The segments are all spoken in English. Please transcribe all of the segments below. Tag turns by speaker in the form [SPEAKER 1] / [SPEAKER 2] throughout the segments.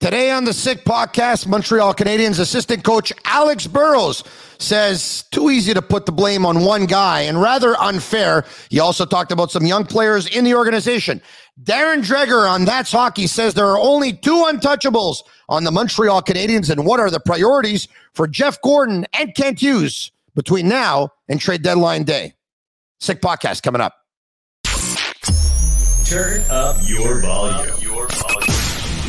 [SPEAKER 1] Today on the Sick Podcast, Montreal Canadiens assistant coach Alex Burrows says too easy to put the blame on one guy and rather unfair. He also talked about some young players in the organization. Darren Dreger on That's Hockey says there are only two untouchables on the Montreal Canadiens and what are the priorities for Jeff Gorton and Kent Hughes between now and trade deadline day. Sick Podcast coming up.
[SPEAKER 2] Turn up your volume. Your volume.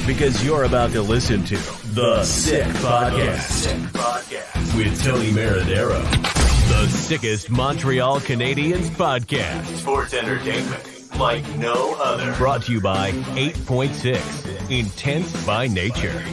[SPEAKER 2] Because you're about to listen to The Sick Podcast, with Tony Marinaro. The sickest Montreal Canadiens podcast. Sports entertainment like no other. Brought to you by 8.6, Intense by Nature.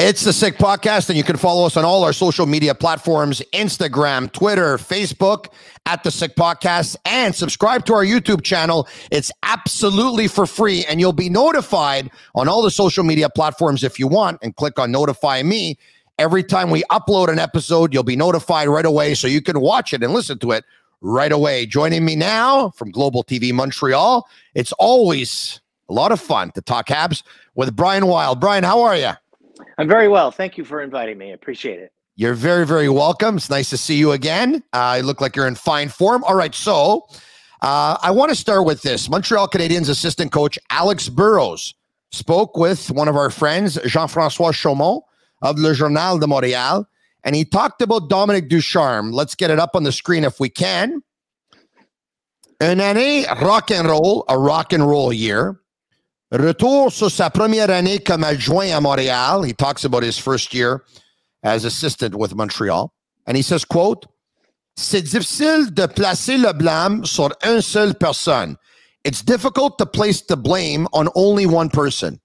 [SPEAKER 1] It's the Sick Podcast, and you can follow us on all our social media platforms Instagram, Twitter, Facebook at the Sick Podcast, and subscribe to our YouTube channel. It's absolutely for free, and you'll be notified on all the social media platforms if you want, and click on Notify Me. Every time we upload an episode, you'll be notified right away so you can watch it and listen to it right away. Joining me now from Global TV Montreal, it's always a lot of fun to talk Habs with Brian Wilde. Brian, how are you?
[SPEAKER 3] I'm very well. Thank you for inviting me. I appreciate it.
[SPEAKER 1] You're very, very welcome. It's nice to see you again. Uh, you look like you're in fine form. All right, so uh, I want to start with this. Montreal Canadiens assistant coach Alex Burrows spoke with one of our friends, Jean-François Chaumont of Le Journal de Montréal, and he talked about Dominic Ducharme. Let's get it up on the screen if we can. Une année rock and roll, a rock and roll year. Retour sur sa première année comme adjoint à Montréal. He talks about his first year as assistant with Montreal. And he says, quote, C'est difficile de placer le blâme sur une seule personne. It's difficult to place the blame on only one person.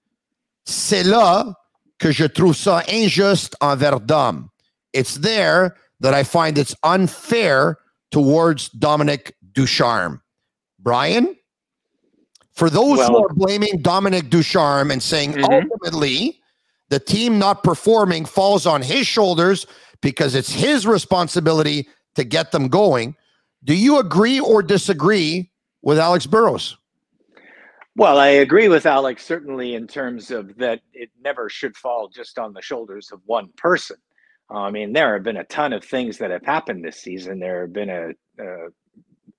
[SPEAKER 1] C'est là que je trouve ça injuste envers Dom. It's there that I find it's unfair towards Dominic Ducharme. Brian? For those who are blaming Dominic Ducharme and saying
[SPEAKER 3] Mhm.
[SPEAKER 1] ultimately the team not performing falls on his shoulders because it's his responsibility to get them going, do you agree or disagree with Alex Burrows?
[SPEAKER 3] Well, I agree with Alex certainly in terms of that it never should fall just on the shoulders of one person. I mean, there have been a ton of things that have happened this season. There have been a, a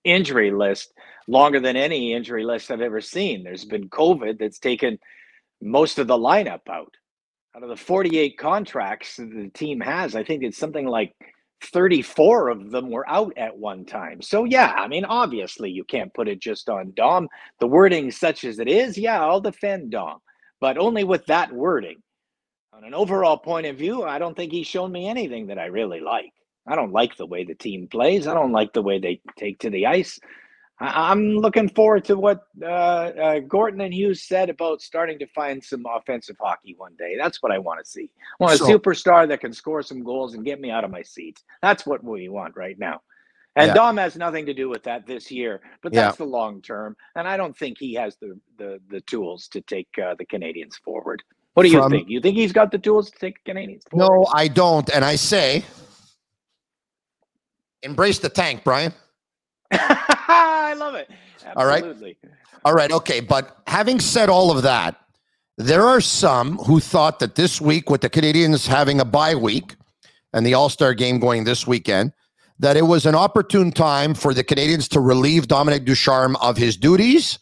[SPEAKER 3] injury list longer than any injury list I've ever seen. There's mm-hmm. been COVID that's taken most of the lineup out. Out of the 48 contracts that the team has, I think it's something like 34 of them were out at one time. So yeah, I mean, obviously you can't put it just on Dom. The wording such as it is, yeah, I'll defend Dom, but only with that wording. On an overall point of view, I don't think he's shown me anything that I really like. I don't like the way the team plays. I don't like the way they take to the ice. I- I'm looking forward to what uh, uh, Gorton and Hughes said about starting to find some offensive hockey one day. That's what I want to see. I want a
[SPEAKER 1] So-
[SPEAKER 3] superstar that can score some goals and get me out of my seat. That's what we want right now. And
[SPEAKER 1] Yeah.
[SPEAKER 3] Dom has nothing to do with that this year, but
[SPEAKER 1] Yeah.
[SPEAKER 3] that's the long term. And I don't think he has the the, the tools to take uh, the Canadians forward. What do you
[SPEAKER 1] From-
[SPEAKER 3] think? You think he's got the tools to take the Canadians forward?
[SPEAKER 1] No, I don't. And I say, embrace the tank, Brian.
[SPEAKER 3] I love it.
[SPEAKER 1] All right. All right. okay. But having said all of that, there are some who thought that this week, with the Canadians having a bye week and the All Star game going this weekend, that it was an opportune time for the Canadians to relieve Dominic Ducharme of his duties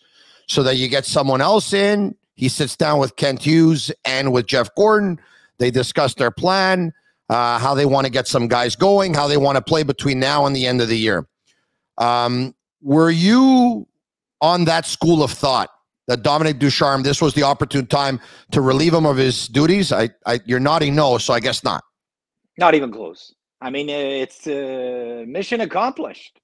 [SPEAKER 1] so that you get someone else in. He sits down with Kent Hughes and with Jeff Gorton. They discuss their plan, uh, how they want to get some guys going, how they want to play between now and the end of the year. Um, were you on that school of thought that Dominic Ducharme, this was the opportune time to relieve him of his duties? I, I you're nodding no, so I guess not.
[SPEAKER 3] Not even close. I mean, it's uh, mission accomplished.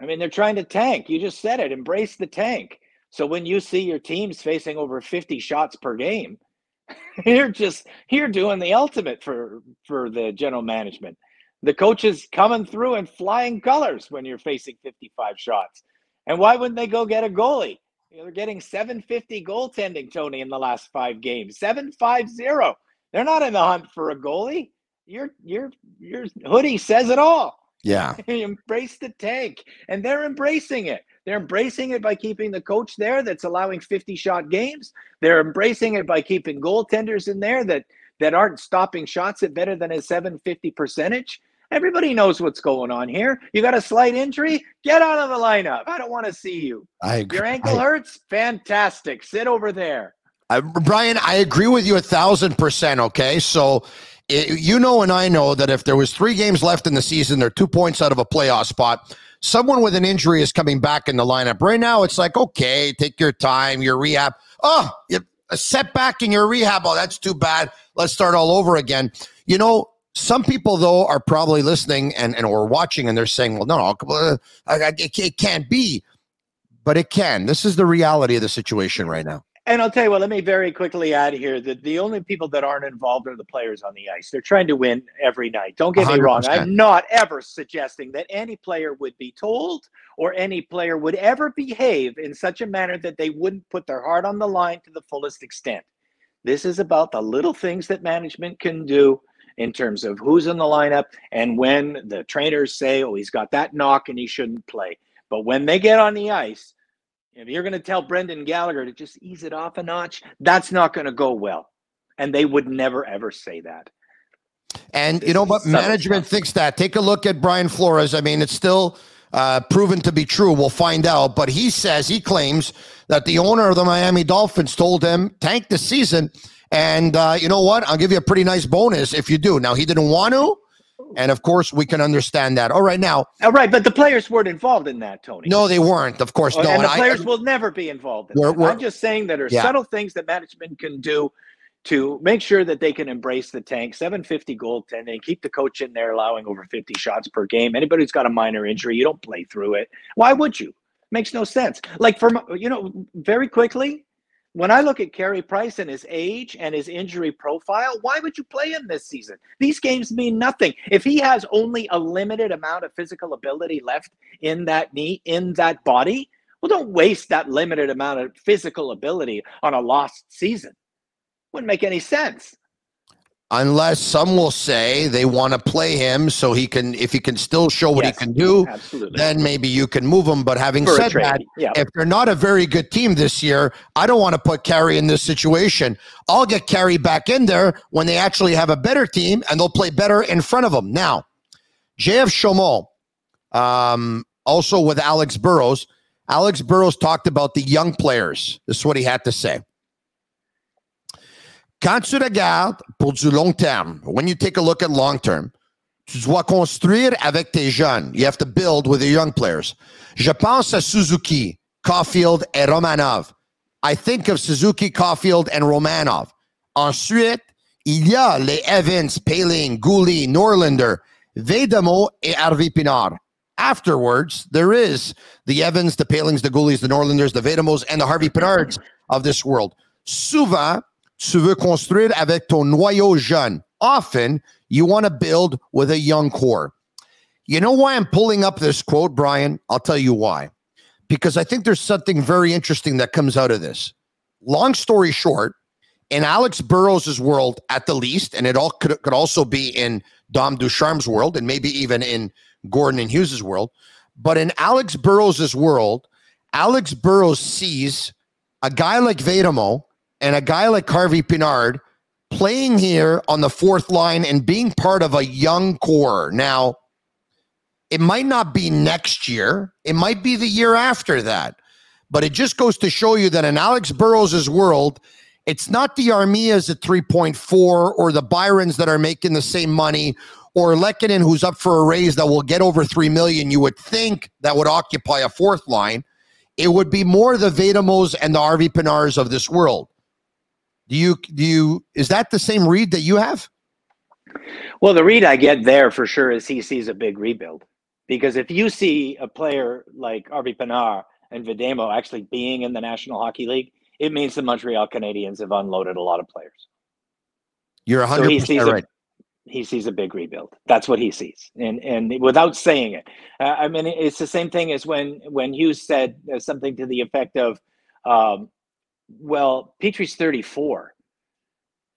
[SPEAKER 3] I mean, they're trying to tank. You just said it. Embrace the tank. So when you see your teams facing over 50 shots per game, you're just you're doing the ultimate for for the general management. The coaches coming through in flying colors when you're facing 55 shots. And why wouldn't they go get a goalie? You know, they're getting 750 goaltending, Tony, in the last five games. 750. They're not in the hunt for a goalie. Your your your hoodie says it all.
[SPEAKER 1] Yeah.
[SPEAKER 3] Embrace the tank. And they're embracing it. They're embracing it by keeping the coach there that's allowing 50 shot games. They're embracing it by keeping goaltenders in there that that aren't stopping shots at better than a 750 percentage. Everybody knows what's going on here. You got a slight injury? Get out of the lineup. I don't want to see you.
[SPEAKER 1] I agree.
[SPEAKER 3] Your ankle
[SPEAKER 1] I,
[SPEAKER 3] hurts? Fantastic. Sit over there.
[SPEAKER 1] I, Brian, I agree with you a thousand percent. Okay. So it, you know, and I know that if there was three games left in the season, they're two points out of a playoff spot. Someone with an injury is coming back in the lineup. Right now, it's like, okay, take your time, your rehab. Oh, a setback in your rehab. Oh, that's too bad. Let's start all over again. You know, some people, though, are probably listening and, and or watching, and they're saying, "Well, no, no, it, it can't be," but it can. This is the reality of the situation right now.
[SPEAKER 3] And I'll tell you what, let me very quickly add here that the only people that aren't involved are the players on the ice. They're trying to win every night. Don't get 100%. me wrong. I'm not ever suggesting that any player would be told or any player would ever behave in such a manner that they wouldn't put their heart on the line to the fullest extent. This is about the little things that management can do in terms of who's in the lineup and when the trainers say, oh, he's got that knock and he shouldn't play. But when they get on the ice, if you're going to tell Brendan Gallagher to just ease it off a notch, that's not going to go well. And they would never, ever say that.
[SPEAKER 1] And you know what? Management stuff. thinks that. Take a look at Brian Flores. I mean, it's still uh, proven to be true. We'll find out. But he says, he claims that the owner of the Miami Dolphins told him, tank the season and uh, you know what? I'll give you a pretty nice bonus if you do. Now, he didn't want to. And of course, we can understand that. All right, now.
[SPEAKER 3] All right, but the players weren't involved in that, Tony.
[SPEAKER 1] No, they weren't. Of course, no.
[SPEAKER 3] And, the players I, will never be involved in we're, that. We're, I'm just saying that there are yeah. subtle things that management can do to make sure that they can embrace the tank. 750 goaltending, keep the coach in there, allowing over 50 shots per game. Anybody who's got a minor injury, you don't play through it. Why would you? Makes no sense. Like for you know, very quickly, when I look at Carey Price and his age and his injury profile, why would you play him this season? These games mean nothing. If he has only a limited amount of physical ability left in that knee, in that body, well, don't waste that limited amount of physical ability on a lost season. Wouldn't make any sense
[SPEAKER 1] unless some will say they want to play him so he can if he can still show what yes, he can do absolutely. then maybe you can move him. But having For said that yeah. if they're not a very good team this year i don't want to put Carey in this situation. I'll get Carey back in there when they actually have a better team and they'll play better in front of them now jf chaumont um, also with alex burrows alex burrows talked about the young players. This is what he had to say Quand tu regardes pour du long terme, when you take a look at long term, tu dois construire avec tes jeunes. You have to build with the young players. Je pense à Suzuki, Caufield et Romanov. I think of Suzuki, Caufield and Romanov. Ensuite, il y a les Evans, Poehling, Guhle, Norlinder, Vejdemo et Harvey Pinard. Afterwards, there is the Evans, the Poehlings, the Guhles, the Norlinders, the Vejdemos, and the Harvey Pinards of this world. Souvent, tu veux construire avec ton noyau jeune. Often, you want to build with a young core. You know why I'm pulling up this quote, Brian? I'll tell you why. Because I think there's something very interesting that comes out of this. Long story short, in Alex Burrows' world, at the least, and it all could, could also be in Dom Ducharme's world, and maybe even in Gorton and Hughes' world. But in Alex Burrows' world, Alex Burrows sees a guy like Vejdemo and a guy like Harvey Pinard playing here on the fourth line and being part of a young core. Now, it might not be next year, it might be the year after that. But it just goes to show you that in Alex Burrows' world, it's not the Armias at 3.4 or the Byrons that are making the same money or Lehkonen who's up for a raise that will get over 3 million. You would think that would occupy a fourth line. It would be more the Vejdemos and the Harvey Pinards of this world. Do you do you is that the same read that you have?
[SPEAKER 3] Well, the read I get there for sure is he sees a big rebuild. Because if you see a player like Harvey Pinard and Vejdemo actually being in the National Hockey League, it means the Montreal Canadiens have unloaded a lot of players.
[SPEAKER 1] You're 100% so right.
[SPEAKER 3] A, he sees a big rebuild. That's what he sees, and and without saying it, uh, I mean it's the same thing as when when Hughes said something to the effect of, um, "Well, Petry's 34."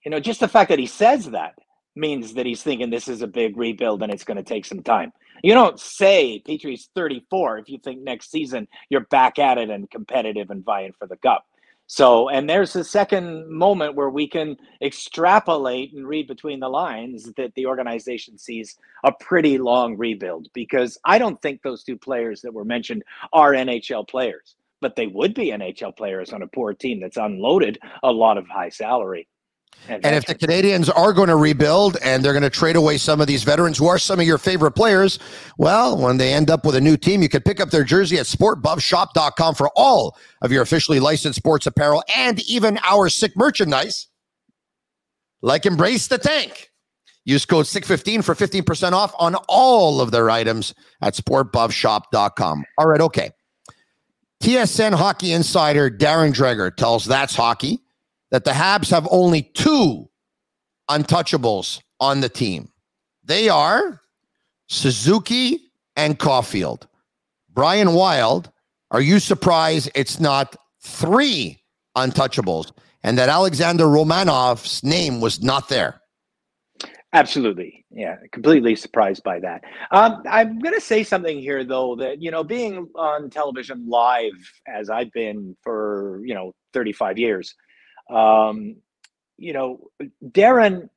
[SPEAKER 3] You know, just the fact that he says that means that he's thinking this is a big rebuild and it's going to take some time. You don't say Petry's 34 if you think next season you're back at it and competitive and vying for the cup. So, and there's a second moment where we can extrapolate and read between the lines that the organization sees a pretty long rebuild because I don't think those two players that were mentioned are NHL players, but they would be NHL players on a poor team that's unloaded a lot of high salary.
[SPEAKER 1] And, if the Canadians are going to rebuild and they're going to trade away some of these veterans who are some of your favorite players, well, when they end up with a new team, you could pick up their jersey at sportbuffshop.com for all of your officially licensed sports apparel and even our sick merchandise, like Embrace the Tank. Use code SICK15 for 15% off on all of their items at sportbuffshop.com. All right, okay. TSN hockey insider Darren Dreger tells That's Hockey that the Habs have only two untouchables on the team. They are Suzuki and Caufield. Brian Wilde, are you surprised it's not three untouchables and that Alexander Romanov's name was not there?
[SPEAKER 3] Absolutely. Yeah, completely surprised by that. Um, I'm going to say something here, though, that, you know, being on television live as I've been for, you know, 35 years, um, you know, Darren,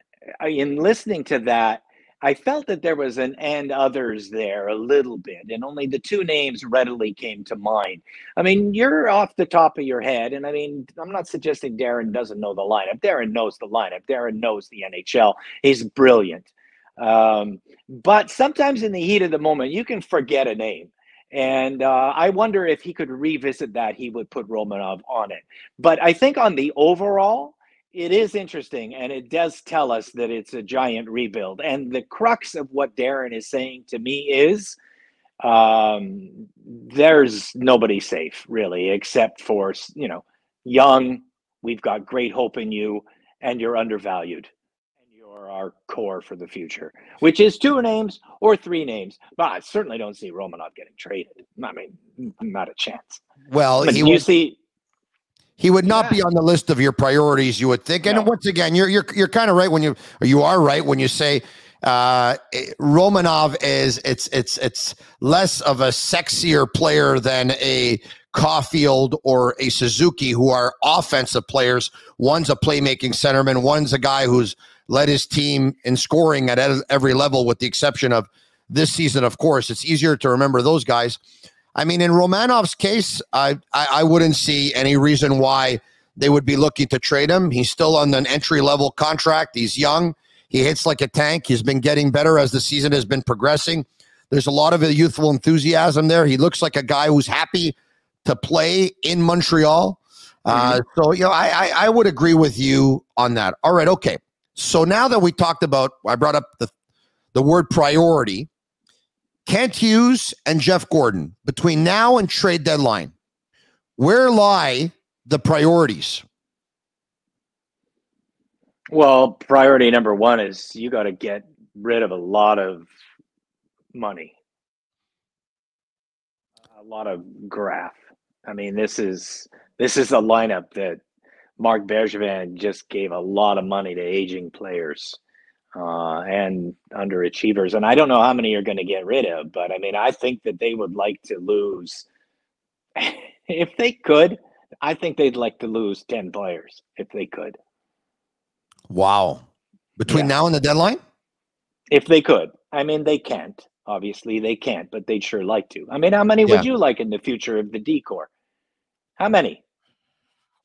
[SPEAKER 3] in listening to that, I felt that there was an and others there a little bit, and only the two names readily came to mind. I mean, you're off the top of your head, and I mean, I'm not suggesting Darren doesn't know the lineup. Darren knows the lineup. Darren knows the NHL. He's brilliant. Um, but sometimes in the heat of the moment, you can forget a name. And uh, I wonder if he could revisit that, he would put Romanov on it. But I think on the overall, it is interesting and it does tell us that it's a giant rebuild. And the crux of what Darren is saying to me is um, there's nobody safe, really, except for, you know, young. We've got great hope in you, and you're undervalued and you're our core for the future, which is two names or three names. But I certainly don't see Romanov getting traded. I mean, not a chance.
[SPEAKER 1] Well,
[SPEAKER 3] but you see.
[SPEAKER 1] He would not yeah. be on the list of your priorities, you would think. And no. once again, you're you're you're kind of right when you or you are right when you say uh, Romanov is it's it's it's less of a sexier player than a Caufield or a Suzuki, who are offensive players. One's a playmaking centerman. One's a guy who's led his team in scoring at every level, with the exception of this season, of course. It's easier to remember those guys. I mean, in Romanov's case, I, I, I wouldn't see any reason why they would be looking to trade him. He's still on an entry level contract. He's young. He hits like a tank. He's been getting better as the season has been progressing. There's a lot of youthful enthusiasm there. He looks like a guy who's happy to play in Montreal. Uh, mm-hmm. so, you know, I, I, I would agree with you on that. All right. Okay. So now that we talked about, I brought up the, the word priority, Kent Hughes and Jeff Gorton, between now and trade deadline, where lie the priorities?
[SPEAKER 3] Well, priority number one is you got to get rid of a lot of money, a lot of graph. I mean, this is this is a lineup that Marc Bergevin just gave a lot of money to aging players uh, and underachievers. And I don't know how many you're going to get rid of, but I mean, I think that they would like to lose. if they could, I think they'd like to lose 10 players if they could.
[SPEAKER 1] Wow. Between yeah. now and the deadline?
[SPEAKER 3] If they could. I mean, they can't. Obviously, they can't, but they'd sure like to. I mean, how many yeah. would you like in the future of the decor? How many?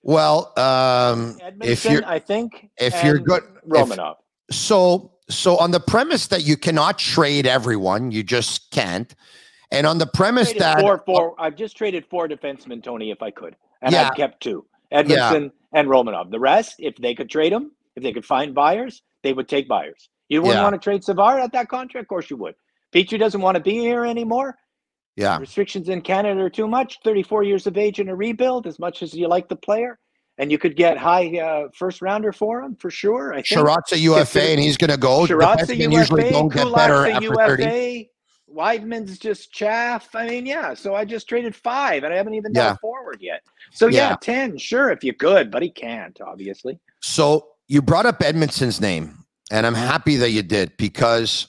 [SPEAKER 1] Well, um, if you're,
[SPEAKER 3] I think,
[SPEAKER 1] if you're good,
[SPEAKER 3] Romanov.
[SPEAKER 1] If, so, so on the premise that you cannot trade everyone, you just can't. And on the premise that
[SPEAKER 3] four, four, I've just traded four defensemen, Tony, if I could, and yeah. I've kept two, Edmundson yeah. and Romanov. The rest, if they could trade them, if they could find buyers, they would take buyers. You wouldn't yeah. want to trade Savard at that contract, of course you would. Petry doesn't want to be here anymore.
[SPEAKER 1] Yeah.
[SPEAKER 3] Restrictions in Canada are too much. 34 years of age in a rebuild, as much as you like the player. And you could get high uh, first rounder for him for sure. I think.
[SPEAKER 1] Chiarot's a UFA and he's going to go.
[SPEAKER 3] Chiarot's a UFA. Usually don't get better after UFA. 30. Wideman's just chaff. I mean, yeah. So I just traded five and I haven't even done yeah. forward yet. So yeah, yeah, 10, sure, if you could, but he can't, obviously.
[SPEAKER 1] So you brought up Edmundson's name, and I'm happy that you did because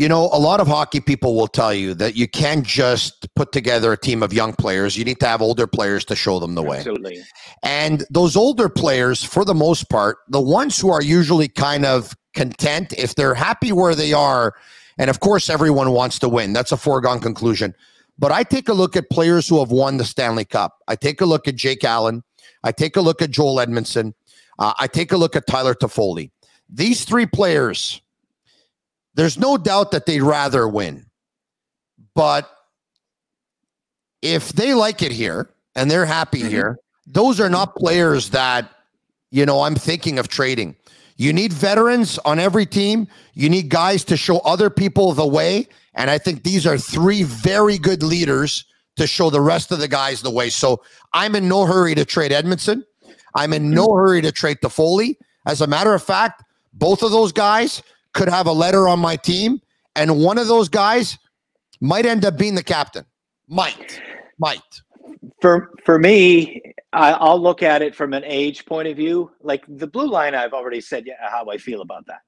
[SPEAKER 1] you know, a lot of hockey people will tell you that you can't just put together a team of young players. You need to have older players to show them the way.
[SPEAKER 3] Absolutely.
[SPEAKER 1] And those older players, for the most part, the ones who are usually kind of content, if they're happy where they are, and of course, everyone wants to win. That's a foregone conclusion. But I take a look at players who have won the Stanley Cup. I take a look at Jake Allen. I take a look at Joel Edmundson. Uh, I take a look at Tyler Toffoli. These three players there's no doubt that they'd rather win. But if they like it here and they're happy mm-hmm. here, those are not players that, you know, I'm thinking of trading. You need veterans on every team. You need guys to show other people the way. And I think these are three very good leaders to show the rest of the guys the way. So I'm in no hurry to trade Edmundson. I'm in no hurry to trade Toffoli. As a matter of fact, both of those guys could have a letter on my team, and one of those guys might end up being the captain. Might, might.
[SPEAKER 3] For for me, I, will look at it from an age point of view. Like the blue line, I've already said how I feel about that.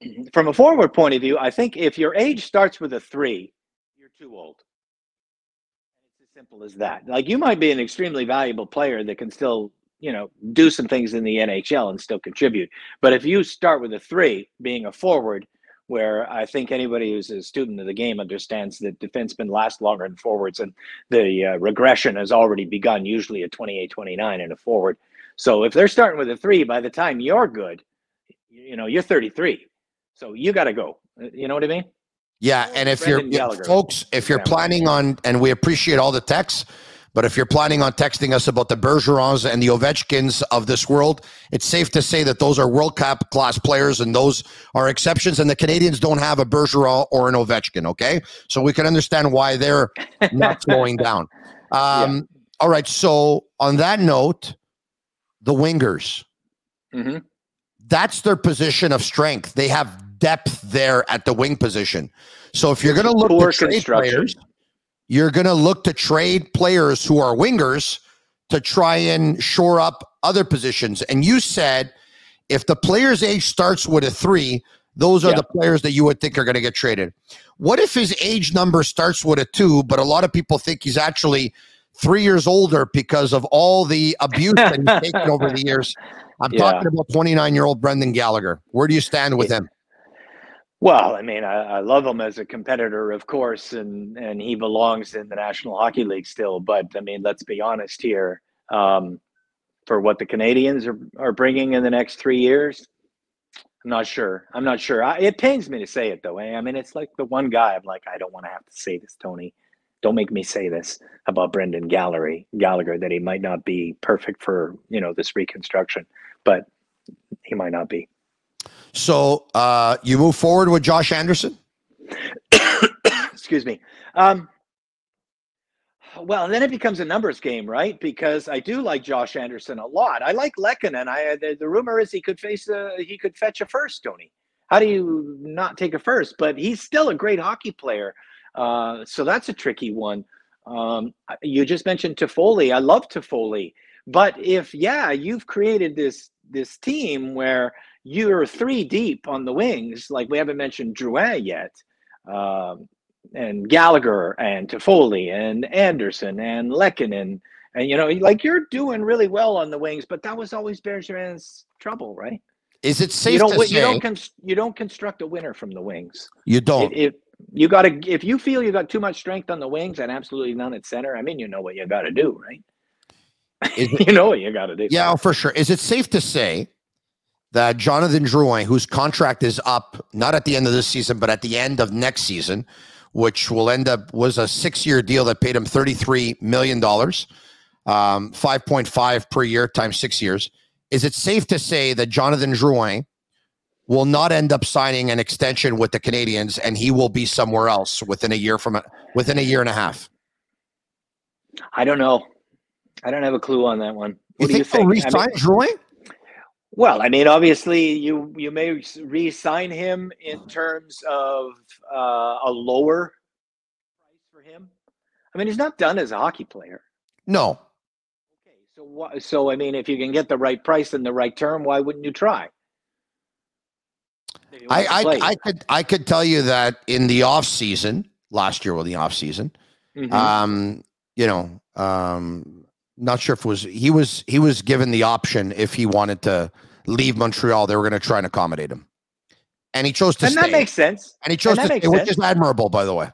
[SPEAKER 3] From a forward point of view, I think if your age starts with a three, you're too old. It's as simple as that. Like you might be an extremely valuable player that can still you know, do some things in the NHL and still contribute. But if you start with a three, being a forward, where I think anybody who's a student of the game understands that defensemen last longer than forwards, and the uh, regression has already begun, usually at 28, 29 in a forward. So if they're starting with a three, by the time you're good, you know, you're 33. So you got to go. You know what I mean?
[SPEAKER 1] Yeah, and if Brendan you're Gallagher, folks, if you're planning on, and we appreciate all the texts, but if you're planning on texting us about the Bergerons and the Ovechkins of this world, it's safe to say that those are World Cup class players and those are exceptions. And the Canadians don't have a Bergeron or an Ovechkin, okay? So we can understand why they're not slowing down. Um, yeah. All right. So on that note, the wingers, mm-hmm. that's their position of strength. They have depth there at the wing position. So if you're going to look at trade players, you're going to look to trade players who are wingers to try and shore up other positions. And you said if the player's age starts with a three, those are yeah. the players that you would think are going to get traded. What if his age number starts with a two, but a lot of people think he's actually three years older because of all the abuse that he's taken over the years? I'm yeah. talking about 29 year old Brendan Gallagher. Where do you stand with him?
[SPEAKER 3] Well, I mean, I, I, love him as a competitor, of course, and and he belongs in the National Hockey League still. But I mean, let's be honest here. Um, for what the Canadians are, are bringing in the next three years, I'm not sure. I'm not sure. I, it pains me to say it though. Eh? I mean, it's like the one guy I'm like, I don't want to have to say this, Tony. Don't make me say this about Brendan Gallery Gallagher that he might not be perfect for you know this reconstruction, but he might not be.
[SPEAKER 1] So uh, you move forward with Josh Anderson?
[SPEAKER 3] Excuse me. Um, well, then it becomes a numbers game, right? Because I do like Josh Anderson a lot. I like Lehkonen. I the, the rumor is he could face a he could fetch a first, Tony. How do you not take a first? But he's still a great hockey player. Uh, so that's a tricky one. Um, you just mentioned Toffoli. I love Toffoli. But if yeah, you've created this this team where you're three deep on the wings. Like we haven't mentioned Drouin yet, um, and Gallagher and Toffoli and Anderson and Lehkonen. And, and you know, like you're doing really well on the wings, but that was always Bergeron's trouble, right?
[SPEAKER 1] Is it safe
[SPEAKER 3] you don't,
[SPEAKER 1] to
[SPEAKER 3] you
[SPEAKER 1] say
[SPEAKER 3] don't const- you don't construct a winner from the wings?
[SPEAKER 1] You don't.
[SPEAKER 3] If, if you got to, if you feel you got too much strength on the wings and absolutely none at center, I mean, you know what you got to do, right? you know what you got to do.
[SPEAKER 1] Yeah, for sure. Is it safe to say that Jonathan Drouin, whose contract is up not at the end of this season, but at the end of next season, which will end up was a six-year deal that paid him thirty-three million dollars, um, five point five per year times six years. Is it safe to say that Jonathan Drouin will not end up signing an extension with the Canadians, and he will be somewhere else within a year from a, within a year and a half?
[SPEAKER 3] I don't know. I don't have a clue on that one. What
[SPEAKER 1] you
[SPEAKER 3] do you
[SPEAKER 1] think they'll re-sign
[SPEAKER 3] mean,
[SPEAKER 1] Drouin?
[SPEAKER 3] well, I mean, obviously, you you may re-sign him in terms of uh, a lower price for him. I mean, he's not done as a hockey player.
[SPEAKER 1] No,
[SPEAKER 3] Okay, so so I mean, if you can get the right price and the right term, why wouldn't you try? If he wants to
[SPEAKER 1] I. I I could I could tell you that in the off season last year, well, the off season,
[SPEAKER 3] Mhm.
[SPEAKER 1] um, you know, um, not sure if it was he was he was given the option if he wanted to leave Montreal, they were going to try and accommodate him, and he chose to
[SPEAKER 3] and
[SPEAKER 1] stay.
[SPEAKER 3] that makes sense.
[SPEAKER 1] and he chose
[SPEAKER 3] and
[SPEAKER 1] to
[SPEAKER 3] that
[SPEAKER 1] stay, which is admirable, by the way.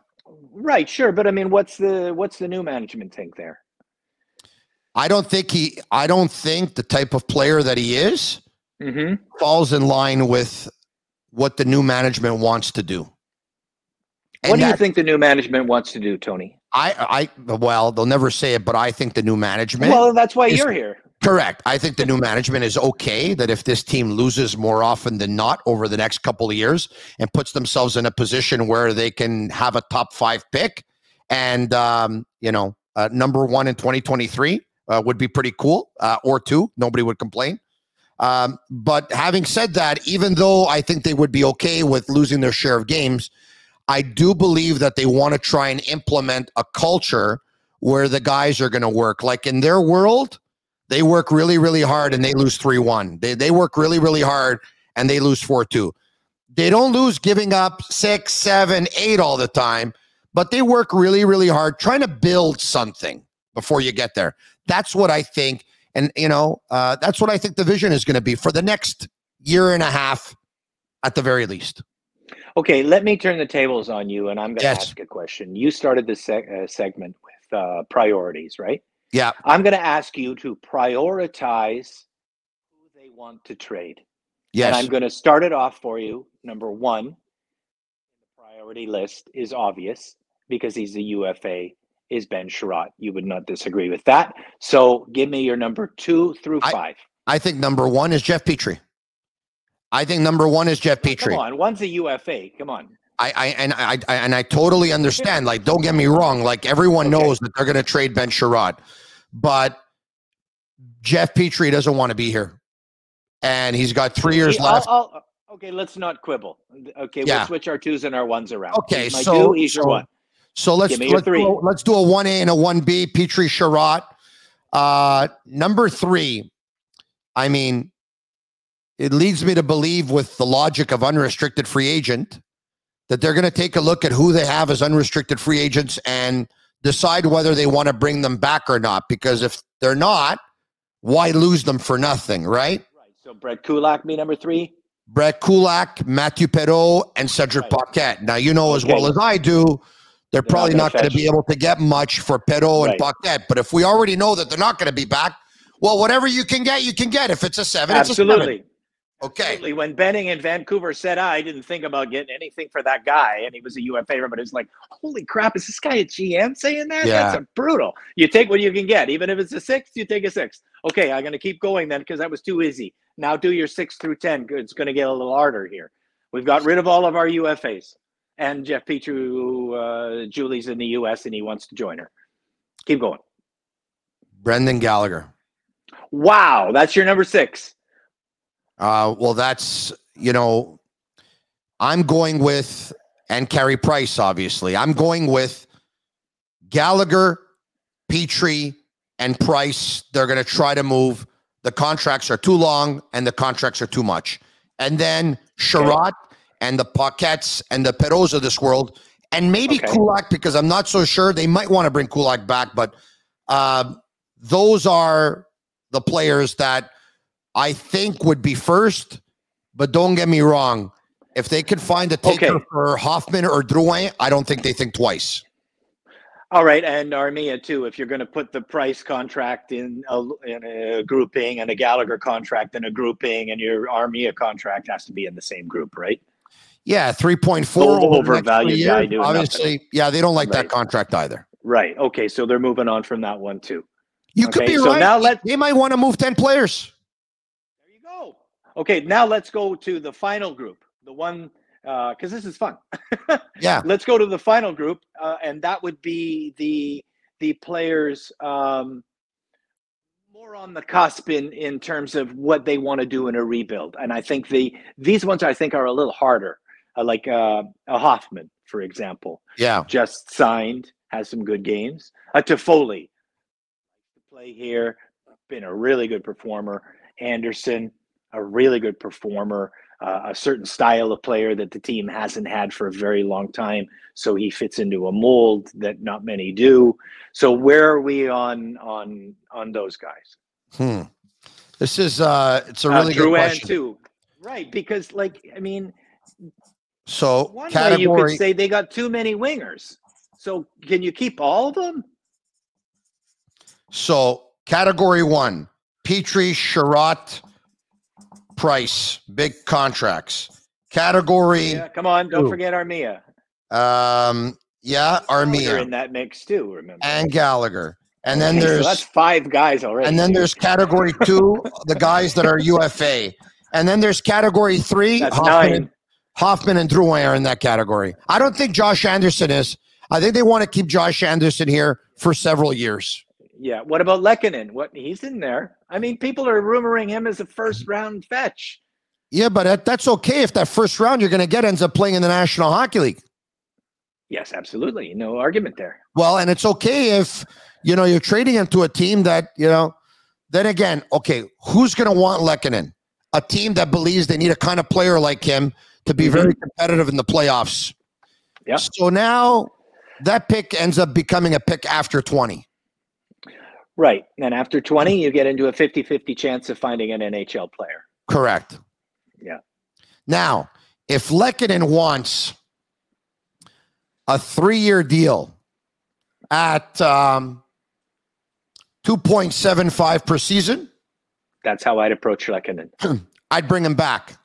[SPEAKER 3] Right, sure, but I mean, what's the what's the new management think there?
[SPEAKER 1] I don't think he. I don't think the type of player that he is
[SPEAKER 3] Mm-hmm.
[SPEAKER 1] falls in line with what the new management wants to do.
[SPEAKER 3] What
[SPEAKER 1] And
[SPEAKER 3] do you think the new management wants to do, Tony?
[SPEAKER 1] I, I, well, they'll never say it, but I think the new management.
[SPEAKER 3] Well, that's why
[SPEAKER 1] is-
[SPEAKER 3] you're here.
[SPEAKER 1] Correct. I think the new management is okay that if this team loses more often than not over the next couple of years and puts themselves in a position where they can have a top five pick and, um, you know, uh, number one in 2023 uh, would be pretty cool, uh, or two. Nobody would complain. Um, but having said that, even though I think they would be okay with losing their share of games, I do believe that they want to try and implement a culture where the guys are going to work. Like in their world, they work really, really hard and they lose 3 1. They, they work really, really hard and they lose 4 2. They don't lose giving up six, seven, eight all the time, but they work really, really hard trying to build something before you get there. That's what I think. And, you know, uh, that's what I think the vision is going to be for the next year and a half at the very least.
[SPEAKER 3] Okay, let me turn the tables on you, and I'm going to
[SPEAKER 1] Yes.
[SPEAKER 3] ask a question. You started this seg- uh, segment with uh, priorities, right?
[SPEAKER 1] Yeah.
[SPEAKER 3] I'm going to ask you to prioritize who they want to trade.
[SPEAKER 1] Yes.
[SPEAKER 3] And I'm going to start it off for you. Number one, the priority list is obvious because he's a UFA. Is Ben Chiarot? You would not disagree with that. So give me your number two through
[SPEAKER 1] I-
[SPEAKER 3] five.
[SPEAKER 1] I think number one is Jeff Petry. I think number one is Jeff Petry.
[SPEAKER 3] Come on, one's a UFA. Come on.
[SPEAKER 1] I, I and I, I and I totally understand. Like, don't get me wrong. Like everyone
[SPEAKER 3] Okay.
[SPEAKER 1] knows that they're going to trade Ben Chiarot, but Jeff Petry doesn't want to be here, and he's got three years
[SPEAKER 3] I'll-
[SPEAKER 1] left.
[SPEAKER 3] I'll- okay, let's not quibble. Okay,
[SPEAKER 1] Yeah.
[SPEAKER 3] we'll switch our twos and our ones around.
[SPEAKER 1] Okay,
[SPEAKER 3] He's
[SPEAKER 1] so-
[SPEAKER 3] two,
[SPEAKER 1] so-
[SPEAKER 3] one.
[SPEAKER 1] So let's
[SPEAKER 3] Give me your
[SPEAKER 1] let's
[SPEAKER 3] three.
[SPEAKER 1] do, a, let's do a one A and a one B. Petry Chiarot. Uh, number three. I mean, it leads me to believe, with the logic of unrestricted free agent, that they're going to take a look at who they have as unrestricted free agents and decide whether they want to bring them back or not. Because if they're not, why lose them for nothing, right?
[SPEAKER 3] Right. So Brett Kulak, me number three.
[SPEAKER 1] Brett Kulak, Matthew Perreault, and Cedric
[SPEAKER 3] Right.
[SPEAKER 1] Paquette. Now, you know as
[SPEAKER 3] Okay.
[SPEAKER 1] well as I do, they're,
[SPEAKER 3] not
[SPEAKER 1] probably not going to be able to get much for Perreault and
[SPEAKER 3] Right.
[SPEAKER 1] Paquette. But if we already know that they're not going to be back, well, whatever you can get, you can get. If it's a seven, it's a seven. Okay.
[SPEAKER 3] Absolutely. When Benning in Vancouver said, I didn't think about getting anything for that guy, and he was a UFA, but it's like, holy crap, is this guy a GM saying that?
[SPEAKER 1] Yeah.
[SPEAKER 3] That's a brutal. You take what you can get. Even if it's a six, you take a six. Okay, I'm going to keep going then because that was too easy. Now do your six through 10. It's going to get a little harder here. We've got rid of all of our UFAs. And Jeff who, uh, Julie's in the US and he wants to join her. Keep going.
[SPEAKER 1] Brendan Gallagher.
[SPEAKER 3] Wow, that's your number six.
[SPEAKER 1] Uh, well, that's, you know, I'm going with, and Carey Price, obviously. I'm going with Gallagher, Petry, and Price. They're going to try to move. The contracts are too long and the contracts are too much. And then Chiarot and the Paquettes and the Perreaults of this world, and maybe
[SPEAKER 3] Okay.
[SPEAKER 1] Kulak, because I'm not so sure. They might want to bring Kulak back, but uh, those are the players that I think would be first. But don't get me wrong. If they could find a taker
[SPEAKER 3] Okay.
[SPEAKER 1] for Hoffman or Drouin, I don't think they think twice.
[SPEAKER 3] All right, and Armia too. If you're going to put the Price contract in a, in a grouping and a Gallagher contract in a grouping, and your Armia contract has to be in the same group, right?
[SPEAKER 1] Yeah, three point four point
[SPEAKER 3] Over-
[SPEAKER 1] four
[SPEAKER 3] overvalued guy doing
[SPEAKER 1] Obviously, yeah, they don't like that contract either.
[SPEAKER 3] Right. Okay, so they're moving on from that one too.
[SPEAKER 1] You could
[SPEAKER 3] Okay,
[SPEAKER 1] be
[SPEAKER 3] so
[SPEAKER 1] right.
[SPEAKER 3] now let-
[SPEAKER 1] they might want to move ten players.
[SPEAKER 3] There you go. Okay, now let's go to the final group, the one because this is fun.
[SPEAKER 1] Yeah,
[SPEAKER 3] let's go to the final group, uh, and that would be the the players um, more on the cusp in in terms of what they want to do in a rebuild. And I think the these ones I think are a little harder, uh, like uh, a Hoffman, for example,
[SPEAKER 1] yeah.
[SPEAKER 3] just signed, has some good games. A Toffoli, play here, been a really good performer. Anderson, a really good performer. Uh, a certain style of player that the team hasn't had for a very long time, so he fits into a mold that not many do. So where are we on on on those guys?
[SPEAKER 1] Hmm. This is uh it's a
[SPEAKER 3] Uh,
[SPEAKER 1] really good
[SPEAKER 3] Drouin
[SPEAKER 1] question.
[SPEAKER 3] too, right? Because like I mean,
[SPEAKER 1] So
[SPEAKER 3] one way you could say they got too many wingers. So can you keep all of them?
[SPEAKER 1] so category one, Petry, Chiarot, Price, big contracts. Category
[SPEAKER 3] Yeah, come on, don't
[SPEAKER 1] Who?
[SPEAKER 3] forget Armia.
[SPEAKER 1] um yeah, Armia
[SPEAKER 3] in that mix too. Remember,
[SPEAKER 1] and Gallagher. And then
[SPEAKER 3] Okay, so
[SPEAKER 1] there's
[SPEAKER 3] that's five guys already.
[SPEAKER 1] and then there's category two, the guys that are UFA. And then there's category three,
[SPEAKER 3] that's
[SPEAKER 1] Hoffman,
[SPEAKER 3] nine.
[SPEAKER 1] and, Hoffman and Drouin are in that category. I don't think Josh Anderson is. I think they want to keep Josh Anderson here for several years.
[SPEAKER 3] Yeah. What about Lehkonen? What he's in there? I mean, people are rumoring him as a first mm-hmm. round fetch.
[SPEAKER 1] Yeah, but that, that's okay if that first round you're going to get ends up playing in the National Hockey League.
[SPEAKER 3] Yes, absolutely. No argument there.
[SPEAKER 1] Well, and it's okay if you know you're trading him to a team that you know. Then again, okay, who's going to want Lehkonen? A team that believes they need a kind of player like him to be mm-hmm. very competitive in the playoffs.
[SPEAKER 3] Yeah.
[SPEAKER 1] So now that pick ends up becoming a pick after 20.
[SPEAKER 3] Right. And after 20, you get into a 50 50 chance of finding an NHL player.
[SPEAKER 1] Correct.
[SPEAKER 3] Yeah.
[SPEAKER 1] Now, if Lehkonen wants a three-year deal at um, 2.75 per season,
[SPEAKER 3] That's how I'd approach Lehkonen.
[SPEAKER 1] I'd bring him back.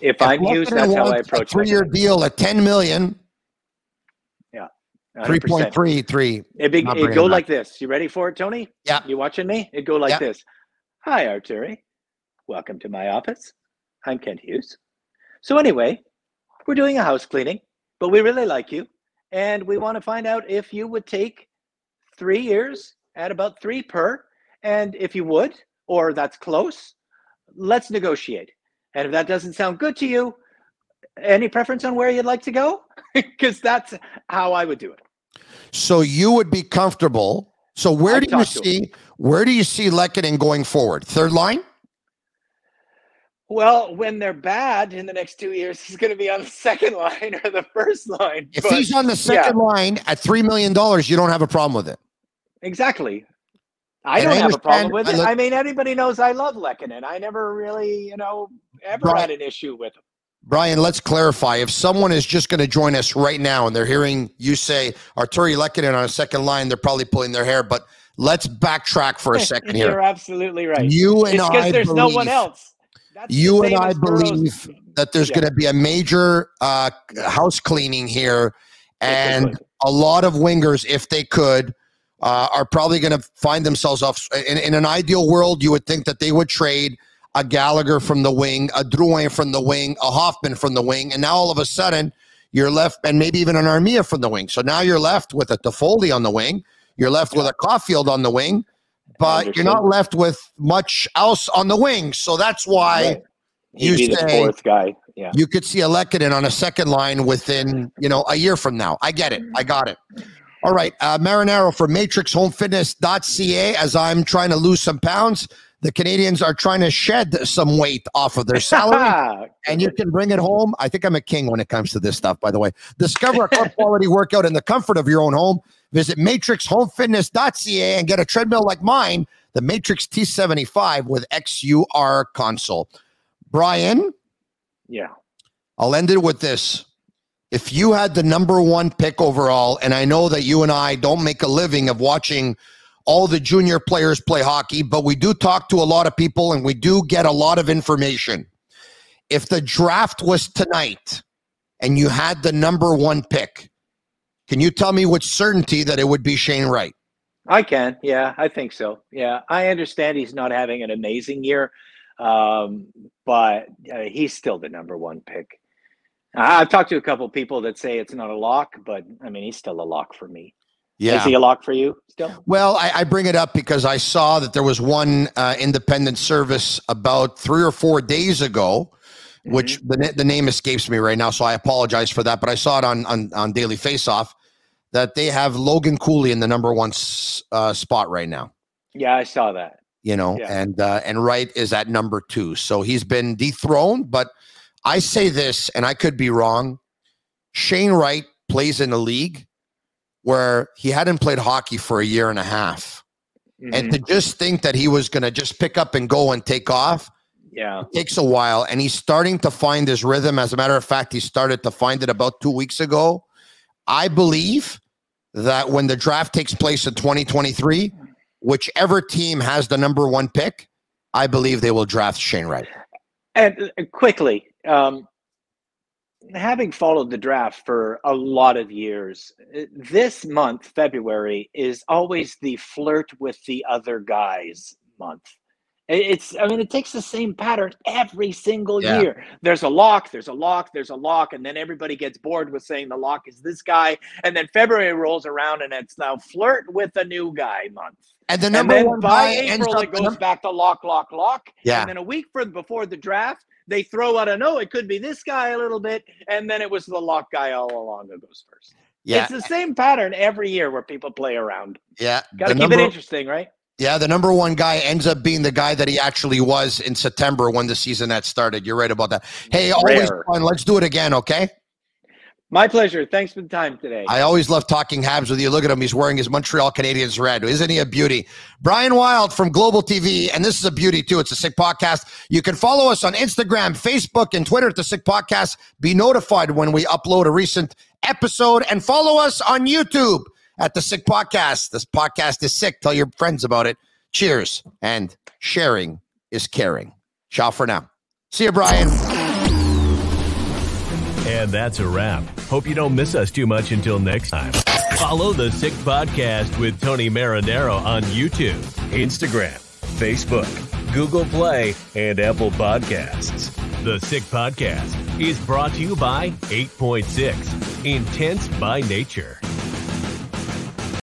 [SPEAKER 3] If
[SPEAKER 1] If
[SPEAKER 3] I'm
[SPEAKER 1] Lehkonen
[SPEAKER 3] that's how I approach
[SPEAKER 1] a three-year deal at 10 million,
[SPEAKER 3] 100%.
[SPEAKER 1] 3.33.
[SPEAKER 3] It'd, be, it'd go like this. You ready for it, Tony?
[SPEAKER 1] Yeah.
[SPEAKER 3] You watching me? It'd go like
[SPEAKER 1] Yeah.
[SPEAKER 3] this. Hi, Artturi. Welcome to my office. I'm Kent Hughes. So anyway, we're doing a house cleaning, but we really like you, and we want to find out if you would take three years at about three per, and if you would, or that's close, let's negotiate. And if that doesn't sound good to you, any preference on where you'd like to go? Because that's how I would do it.
[SPEAKER 1] So you would be comfortable. So where
[SPEAKER 3] I'd
[SPEAKER 1] do you
[SPEAKER 3] to him.
[SPEAKER 1] see where do you see Lehkonen going forward? Third line?
[SPEAKER 3] Well, when they're bad in the next two years, he's going to be on the second line or the first line.
[SPEAKER 1] If
[SPEAKER 3] But-
[SPEAKER 1] he's on the
[SPEAKER 3] yeah.
[SPEAKER 1] second line at three million dollars, you don't have a problem with it.
[SPEAKER 3] exactly. I
[SPEAKER 1] And
[SPEAKER 3] don't
[SPEAKER 1] I
[SPEAKER 3] have a problem with
[SPEAKER 1] I
[SPEAKER 3] it.
[SPEAKER 1] look-
[SPEAKER 3] I mean, everybody knows I love Lehkonen. I never really, you know, ever
[SPEAKER 1] Right.
[SPEAKER 3] had an issue with him.
[SPEAKER 1] Brian, let's clarify. If someone is just going to join us right now and they're hearing you say Artturi Lehkonen on a second line, they're probably pulling their hair. But let's backtrack for a second here.
[SPEAKER 3] You're absolutely right.
[SPEAKER 1] You and
[SPEAKER 3] it's
[SPEAKER 1] I
[SPEAKER 3] there's no one
[SPEAKER 1] believe-
[SPEAKER 3] else. That's
[SPEAKER 1] You and I believe that there's
[SPEAKER 3] Yeah.
[SPEAKER 1] going to be a major uh, house cleaning here, and a lot of wingers, if they could, uh, are probably going to find themselves off. In, in an ideal world, you would think that they would trade a Gallagher from the wing, a Drouin from the wing, a Hoffman from the wing, and now all of a sudden you're left, and maybe even an Armia from the wing. So now you're left with a Toffoli on the wing, you're left with a Caufield on the wing, but you're not left with much else on the wing. So that's why
[SPEAKER 3] Right.
[SPEAKER 1] You say-
[SPEAKER 3] fourth guy. Yeah.
[SPEAKER 1] you could see a Lehkonen on a second line within, you know, a year from now. I get it. I got it. All right. Uh, Marinaro for matrixhomefitness.ca. As I'm trying to lose some pounds, the Canadians are trying to shed some weight off of their salary. and you can bring it home. I think I'm a king when it comes to this stuff, by the way. Discover a club quality workout in the comfort of your own home. Visit matrixhomefitness.ca and get a treadmill like mine, the Matrix T75 with XUR console. Brian,
[SPEAKER 3] yeah.
[SPEAKER 1] I'll end it with this. if you had the number one pick overall, and I know that you and I don't make a living of watching all the junior players play hockey, but we do talk to a lot of people and we do get a lot of information. If the draft was tonight and you had the number one pick, can you tell me with certainty that it would be Shane Wright?
[SPEAKER 3] I can. Yeah, I think so. Yeah, I understand he's not having an amazing year, um, but uh, he's still the number one pick. I've talked to a couple people that say it's not a lock, but I mean, he's still a lock for me.
[SPEAKER 1] Yeah.
[SPEAKER 3] Is he a lock for you still?
[SPEAKER 1] Well, I, I bring it up because I saw that there was one uh, independent service about three or four days ago, mm-hmm. which the, the name escapes me right now. So I apologize for that. But I saw it on, on, on Daily Faceoff that they have Logan Cooley in the number one uh, spot right now.
[SPEAKER 3] Yeah, I saw that.
[SPEAKER 1] You know, yeah. and uh, and Wright is at number two. So he's been dethroned. But I say this, and I could be wrong. Shane Wright plays in a league where he hadn't played hockey for a year and a half. Mm-hmm. And to just think that he was going to just pick up and go and take off,
[SPEAKER 3] yeah,
[SPEAKER 1] takes a while. And he's starting to find his rhythm. As a matter of fact, he started to find it about two weeks ago. I believe that when the draft takes place in 2023, whichever team has the number one pick, I believe they will draft Shane Wright.
[SPEAKER 3] And uh, quickly, um, having followed the draft for a lot of years, eh, this month, February, is always the flirt with the other guys month. It's, I mean, it takes the same pattern every single yeah. year. There's a lock, there's a lock, there's a lock, and then everybody gets bored with saying the lock is this guy. And then February rolls around and it's now flirt with a new guy month.
[SPEAKER 1] And the number and one
[SPEAKER 3] by April, it goes back to lock, lock, lock.
[SPEAKER 1] Yeah.
[SPEAKER 3] And then a week for before the draft, they throw out a no, oh, it could be this guy a little bit, and then it was the lock guy all along who goes first. Yeah. It's the same pattern every year where people play around.
[SPEAKER 1] Yeah.
[SPEAKER 3] Got to keep number, it interesting, right?
[SPEAKER 1] Yeah, the number one guy ends up being the guy that he actually was in September when the season that started. You're right about that. Hey, always Rare. fun. Let's do it again, okay?
[SPEAKER 3] My pleasure. Thanks for the time today.
[SPEAKER 1] I always love talking Habs with you. Look at him. He's wearing his Montreal Canadiens red. Isn't he a beauty? Brian Wilde from Global TV. And this is a beauty, too. It's a sick podcast. You can follow us on Instagram, Facebook, and Twitter at the sick podcast. Be notified when we upload a recent episode and follow us on YouTube at the sick podcast. This podcast is sick. Tell your friends about it. Cheers. And sharing is caring. Ciao for now. See you, Brian.
[SPEAKER 2] And that's a wrap. Hope you don't miss us too much until next time. Follow the Sick Podcast with Tony Marinaro on YouTube, Instagram, Facebook, Google Play, and Apple Podcasts. The Sick Podcast is brought to you by 8.6 Intense by Nature.